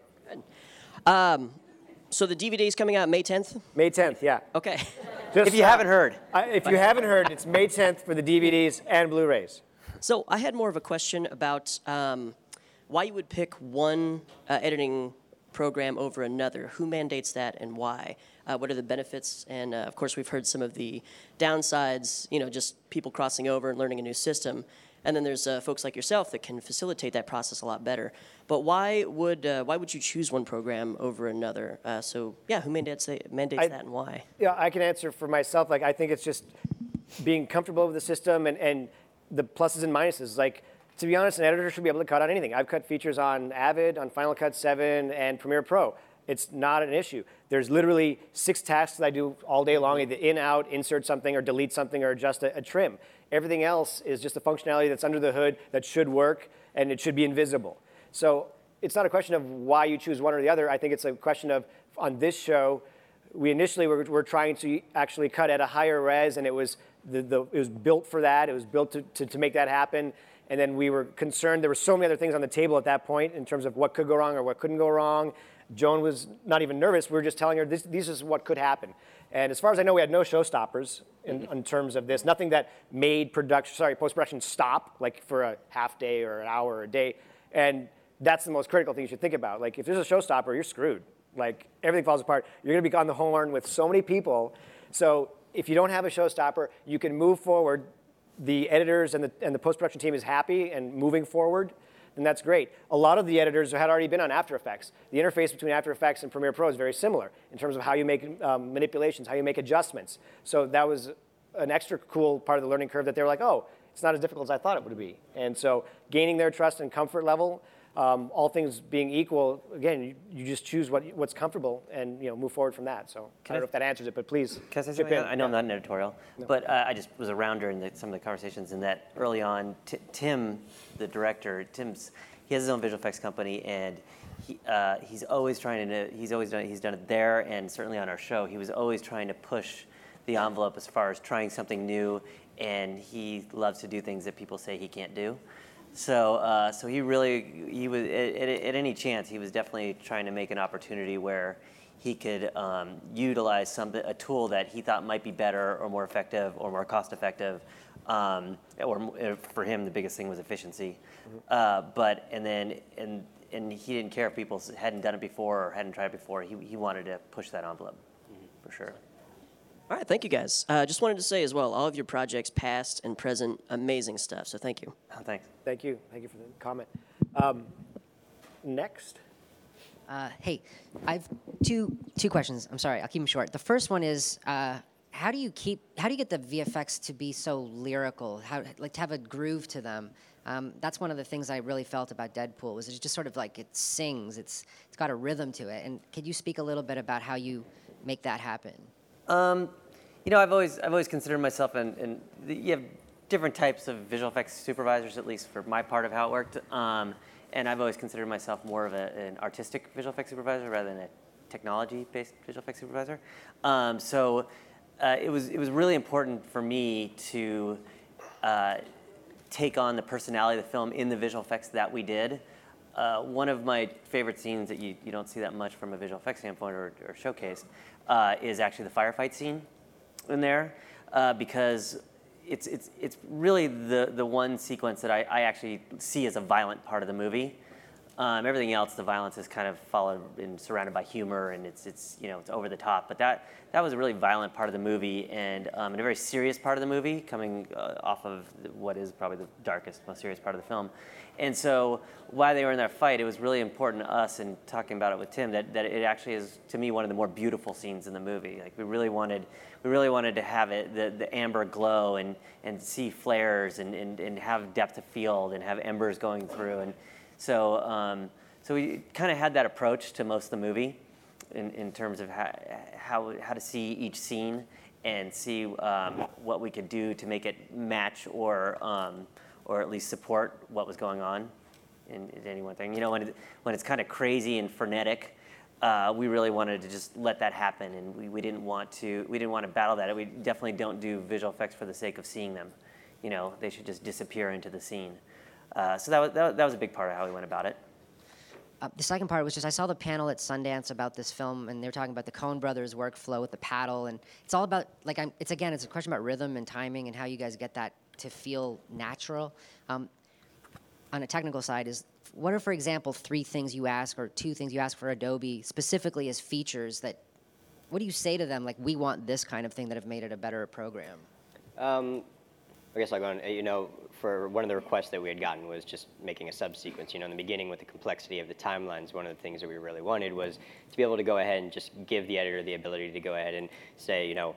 So the DVD is coming out May 10th? May 10th. Yeah. Okay. Just, If you uh, haven't heard, I, if you haven't heard, it's May 10th for the DVDs and Blu-rays. So I had more of a question about um, why you would pick one uh, editing program over another. Who mandates that and why? Uh, what are the benefits? And uh, of course, we've heard some of the downsides, you know, just people crossing over and learning a new system. And then there's uh, folks like yourself that can facilitate that process a lot better. But why would uh, why would you choose one program over another? Uh, so yeah, who mandates that, mandates I- that and why? Yeah, I can answer for myself. Like, I think it's just being comfortable with the system and, and the pluses and minuses. Like, to be honest, an editor should be able to cut on anything. I've cut features on Avid, on Final Cut 7, and Premiere Pro. It's not an issue. There's literally six tasks that I do all day long either in, out, insert something, or delete something, or adjust a, a trim. Everything else is just a functionality that's under the hood that should work and it should be invisible. So it's not a question of why you choose one or the other. I think it's a question of on this show, we initially were, were trying to actually cut at a higher res, and it was the, the it was built for that. It was built to, to, to make that happen. And then we were concerned. There were so many other things on the table at that point in terms of what could go wrong or what couldn't go wrong. Joan was not even nervous. We were just telling her this, this is what could happen. And as far as I know, we had no showstoppers in, mm-hmm. in terms of this. Nothing that made production, sorry, post production stop like for a half day or an hour or a day. And that's the most critical thing you should think about. Like if there's a showstopper, you're screwed. Like everything falls apart. You're going to be on the horn with so many people. So if you don't have a showstopper, you can move forward. The editors and the, and the post production team is happy and moving forward. Then that's great. A lot of the editors had already been on After Effects. The interface between After Effects and Premiere Pro is very similar in terms of how you make um, manipulations, how you make adjustments. So that was an extra cool part of the learning curve that they were like, oh, it's not as difficult as I thought it would be. And so gaining their trust and comfort level, um, all things being equal, again, you, you just choose what, what's comfortable and you know move forward from that. So I don't know if that answers it, but please Can I say chip something? in. I know I'm not an editorial, but uh, I just was around during the, some of the conversations, and that early on, Ti- Tim, the director, Tim's, he has his own visual effects company, and he, uh, he's always trying to, he's always done, he's done it there, and certainly on our show, he was always trying to push the envelope as far as trying something new, and he loves to do things that people say he can't do. So, uh, so he really, he was at, at, at any chance, he was definitely trying to make an opportunity where he could um, utilize some a tool that he thought might be better or more effective or more cost effective. Um, or for him, the biggest thing was efficiency. Uh, but and then and and he didn't care if people hadn't done it before or hadn't tried it before. He he wanted to push that envelope, for sure. All right, thank you guys. Uh, just wanted to say as well, all of your projects, past and present, amazing stuff. So thank you. Oh, thanks. Thank you. Thank you for the comment. Um, next. Uh, hey, I've two two questions. I'm sorry, I'll keep them short. The first one is, uh, how do you keep how do you get the VFX to be so lyrical? How like to have a groove to them? Um, that's one of the things I really felt about Deadpool was it's just sort of like it sings. It's it's got a rhythm to it. And could you speak a little bit about how you make that happen? Um, you know, I've always I've always considered myself, and you have different types of visual effects supervisors, at least for my part of how it worked. Um, and I've always considered myself more of a, an artistic visual effects supervisor rather than a technology-based visual effects supervisor. Um, so uh, it was it was really important for me to uh, take on the personality of the film in the visual effects that we did. Uh, one of my favorite scenes that you, you don't see that much from a visual effects standpoint or, or showcase uh, is actually the firefight scene in there uh, because it's, it's, it's really the, the one sequence that I, I actually see as a violent part of the movie. Um, everything else, the violence is kind of followed and surrounded by humor, and it's it's you know it's over the top. But that that was a really violent part of the movie, and um, and a very serious part of the movie, coming uh, off of what is probably the darkest, most serious part of the film. And so while they were in that fight, it was really important to us, and talking about it with Tim, that, that it actually is to me one of the more beautiful scenes in the movie. Like we really wanted, we really wanted to have it the, the amber glow and and see flares and, and and have depth of field and have embers going through and so, um, so we kind of had that approach to most of the movie in, in terms of how, how, how to see each scene and see um, what we could do to make it match or, um, or at least support what was going on in, in any one thing. You know, when, it, when it's kind of crazy and frenetic, uh, we really wanted to just let that happen, and we, we didn't want to we didn't want to battle that. We definitely don't do visual effects for the sake of seeing them. You know, they should just disappear into the scene. Uh, so that was, that, that was a big part of how we went about it. Uh, the second part was just I saw the panel at Sundance about this film, and they were talking about the Coen Brothers workflow with the paddle, and it's all about like I'm, it's again it's a question about rhythm and timing and how you guys get that to feel natural. Um, on a technical side, is what are for example three things you ask or two things you ask for Adobe specifically as features that what do you say to them like we want this kind of thing that have made it a better program? Um, I guess I'll go on. You know, for one of the requests that we had gotten was just making a subsequence. You know, in the beginning with the complexity of the timelines, one of the things that we really wanted was to be able to go ahead and just give the editor the ability to go ahead and say, you know,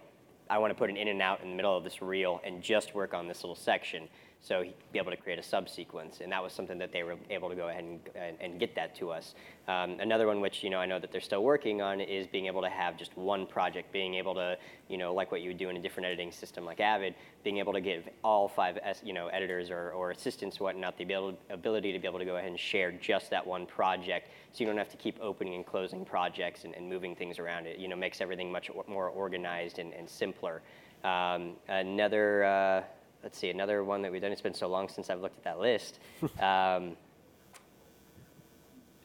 I want to put an in and out in the middle of this reel and just work on this little section. So he'd be able to create a subsequence, and that was something that they were able to go ahead and, and, and get that to us. Um, another one, which you know I know that they're still working on, is being able to have just one project, being able to, you know, like what you would do in a different editing system like Avid, being able to give all five, you know, editors or, or assistants, whatnot, the ability, to be able to go ahead and share just that one project, so you don't have to keep opening and closing projects and, and moving things around. It, you know, makes everything much more organized and, and simpler. Um, another. Uh, let's see, another one that we've done. It's been so long since I've looked at that list. Um,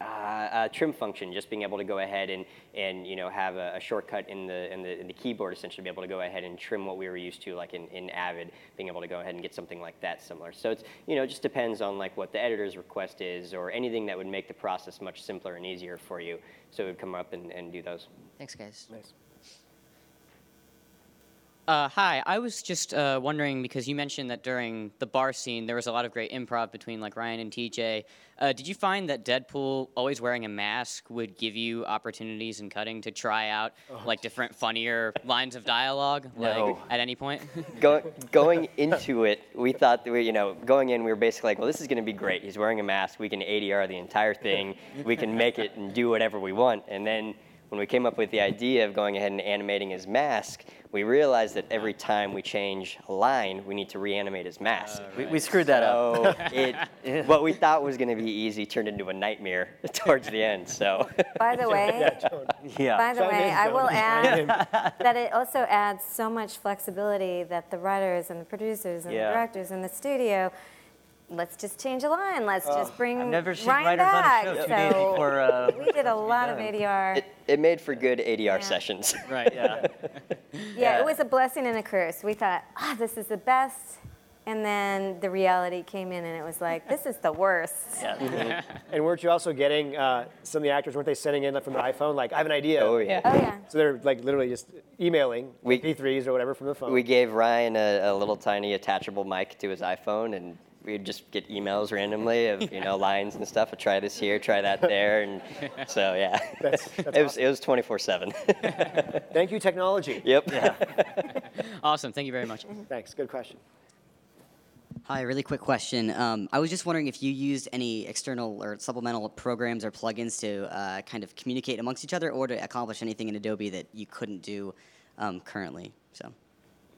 uh, uh, trim function, just being able to go ahead and, and you know have a, a shortcut in the, in the in the keyboard, essentially be able to go ahead and trim what we were used to, like in, in Avid, being able to go ahead and get something like that similar. So it's you know it just depends on like what the editor's request is, or anything that would make the process much simpler and easier for you. So it would come up and, and do those. Thanks, guys. Nice. Uh, hi, I was just uh, wondering because you mentioned that during the bar scene there was a lot of great improv between like Ryan and TJ. Uh, did you find that Deadpool always wearing a mask would give you opportunities in cutting to try out like different funnier lines of dialogue like No. at any point? Go, going into it, we thought that we, you know, going in, we were basically like, well, this is going to be great. He's wearing a mask. We can ADR the entire thing. We can make it and do whatever we want. And then when we came up with the idea of going ahead and animating his mask, we realized that every time we change a line, we need to reanimate his mask. We, we screwed that up. So it, what we thought was going to be easy turned into a nightmare towards the end. So. By the way, Yeah. by the Chime way, I will add that it also adds so much flexibility that the writers and the producers and Yeah. the directors in the studio, let's just change a line. Let's just bring I've never seen Ryan writers back. on a show two So before. Uh, we did a lot of. ADR. It, it made for good ADR Yeah. sessions. right. yeah. yeah, yeah. it was a blessing and a curse. We thought, ah, this is the best. And then the reality came in and it was like, this is the worst. yeah. And weren't you also getting uh, some of the actors? Weren't they sending in like, from their iPhone? Like, I have an idea. Oh yeah. Oh, yeah. So they're like literally just emailing We- P3s or whatever from the phone. We gave Ryan a, a little tiny attachable mic to his iPhone, and we'd just get emails randomly of you know lines and stuff. I try this here, try that there, and so yeah, That's- that's it was it was 24/7. Thank you, technology. yep. Awesome. Thank you very much. Thanks. Good question. Hi, really quick question. Um, I was just wondering if you used any external or supplemental programs or plugins to uh, kind of communicate amongst each other or to accomplish anything in Adobe that you couldn't do um, currently. So,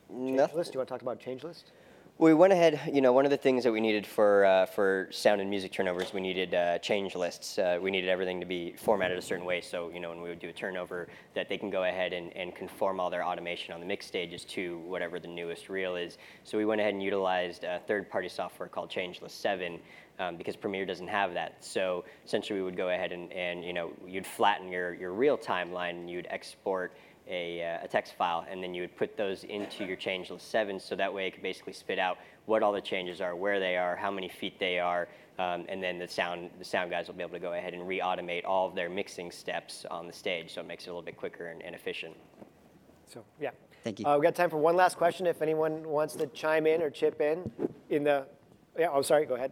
Change Nothing. list. Do you want to talk about change list? We went ahead, you know, one of the things that we needed for, uh, for sound and music turnovers, we needed uh, change lists. Uh, we needed everything to be formatted a certain way so, you know, when we would do a turnover, that they can go ahead and, and conform all their automation on the mix stages to whatever the newest reel is. So we went ahead and utilized third-party software called ChangeList 7 um, because Premiere doesn't have that. So essentially we would go ahead and, and you know, you'd flatten your, your reel timeline and you'd export a, uh, a text file, and then you would put those into your ChangeList seven, so that way it could basically spit out what all the changes are, where they are, how many feet they are, um, and then the sound the sound guys will be able to go ahead and re-automate all of their mixing steps on the stage, so it makes it a little bit quicker and, and efficient. So, yeah. Thank you. Uh, we got time for one last question. If anyone wants to chime in or chip in, in the, yeah. Oh, sorry. Go ahead.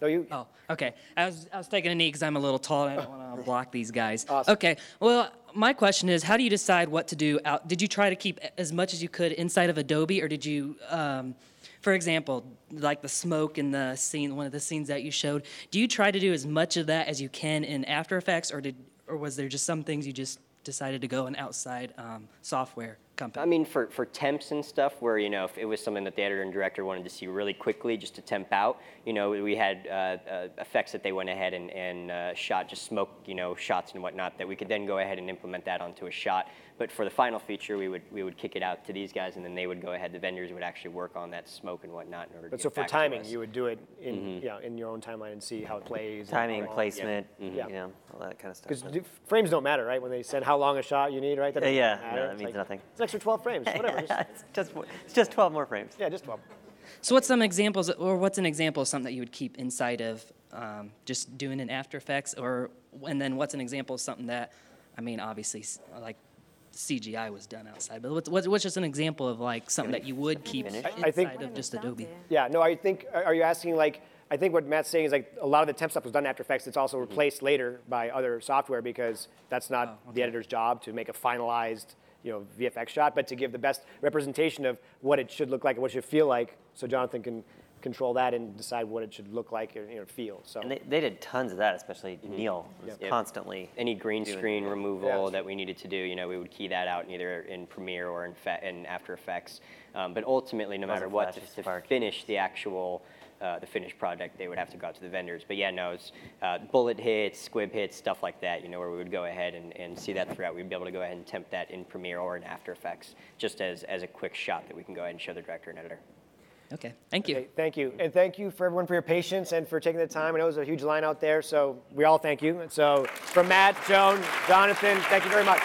No, you. Oh, okay. I was I was taking a knee because I'm a little tall and I don't want to block these guys. Awesome. Okay. Well, my question is, how do you decide what to do out? Did you try to keep as much as you could inside of Adobe, or did you, um, for example, like the smoke in the scene, one of the scenes that you showed, do you try to do as much of that as you can in After Effects, or did, or was there just some things you just decided to go an outside um, software company? I mean, for, for temps and stuff, where you know if it was something that the editor and director wanted to see really quickly, just to temp out, you know, we had uh, uh, effects that they went ahead and, and uh, shot, just smoke, you know, shots and whatnot, that we could then go ahead and implement that onto a shot. But for the final feature, we would we would kick it out to these guys, and then they would go ahead. The vendors would actually work on that smoke and whatnot in order. But to so get for back timing, you would do it in, you know, in your own timeline and see how it plays. and Timing, how long- placement, Yeah. you know, all that kind of stuff. Because frames don't matter, right? When they said how long a shot you need, right? That Yeah, yeah, matter. no, that It's means nothing. It's extra 12 frames, whatever. just- it's just it's just 12 more frames. yeah, just 12. So what's some examples, or what's an example of something that you would keep inside of um, just doing in After Effects, or and then what's an example of something that, I mean, obviously like CGI was done outside, but what's, what's what's just an example of like something that you would keep finish? inside I- I think- of just Adobe? Yeah, no, I think, are are you asking like, I think what Matt's saying is like a lot of the temp stuff was done in After Effects. It's also replaced later by other software because that's not the editor's job to make a finalized, you know, VFX shot, but to give the best representation of what it should look like and what it should feel like, so Jonathan can control that and decide what it should look like or you know, feel. So And they, they did tons of that, especially Neil was Yep. constantly. any green screen it. removal Yeah. that we needed to do, you know, we would key that out either in Premiere or in, fa- in After Effects. Um, but ultimately, no matter what, to, to finish the actual, uh, the finished project, they would have to go out to the vendors. But yeah, no, it's uh, bullet hits, squib hits, stuff like that, you know, where we would go ahead and, and see that throughout. We'd be able to go ahead and temp that in Premiere or in After Effects, just as, as a quick shot that we can go ahead and show the director and editor. Okay, thank you. Okay, thank you. And thank you for everyone for your patience and for taking the time. I know it was a huge line out there, so we all thank you. And so from Matt, Joan, Jonathan, thank you very much.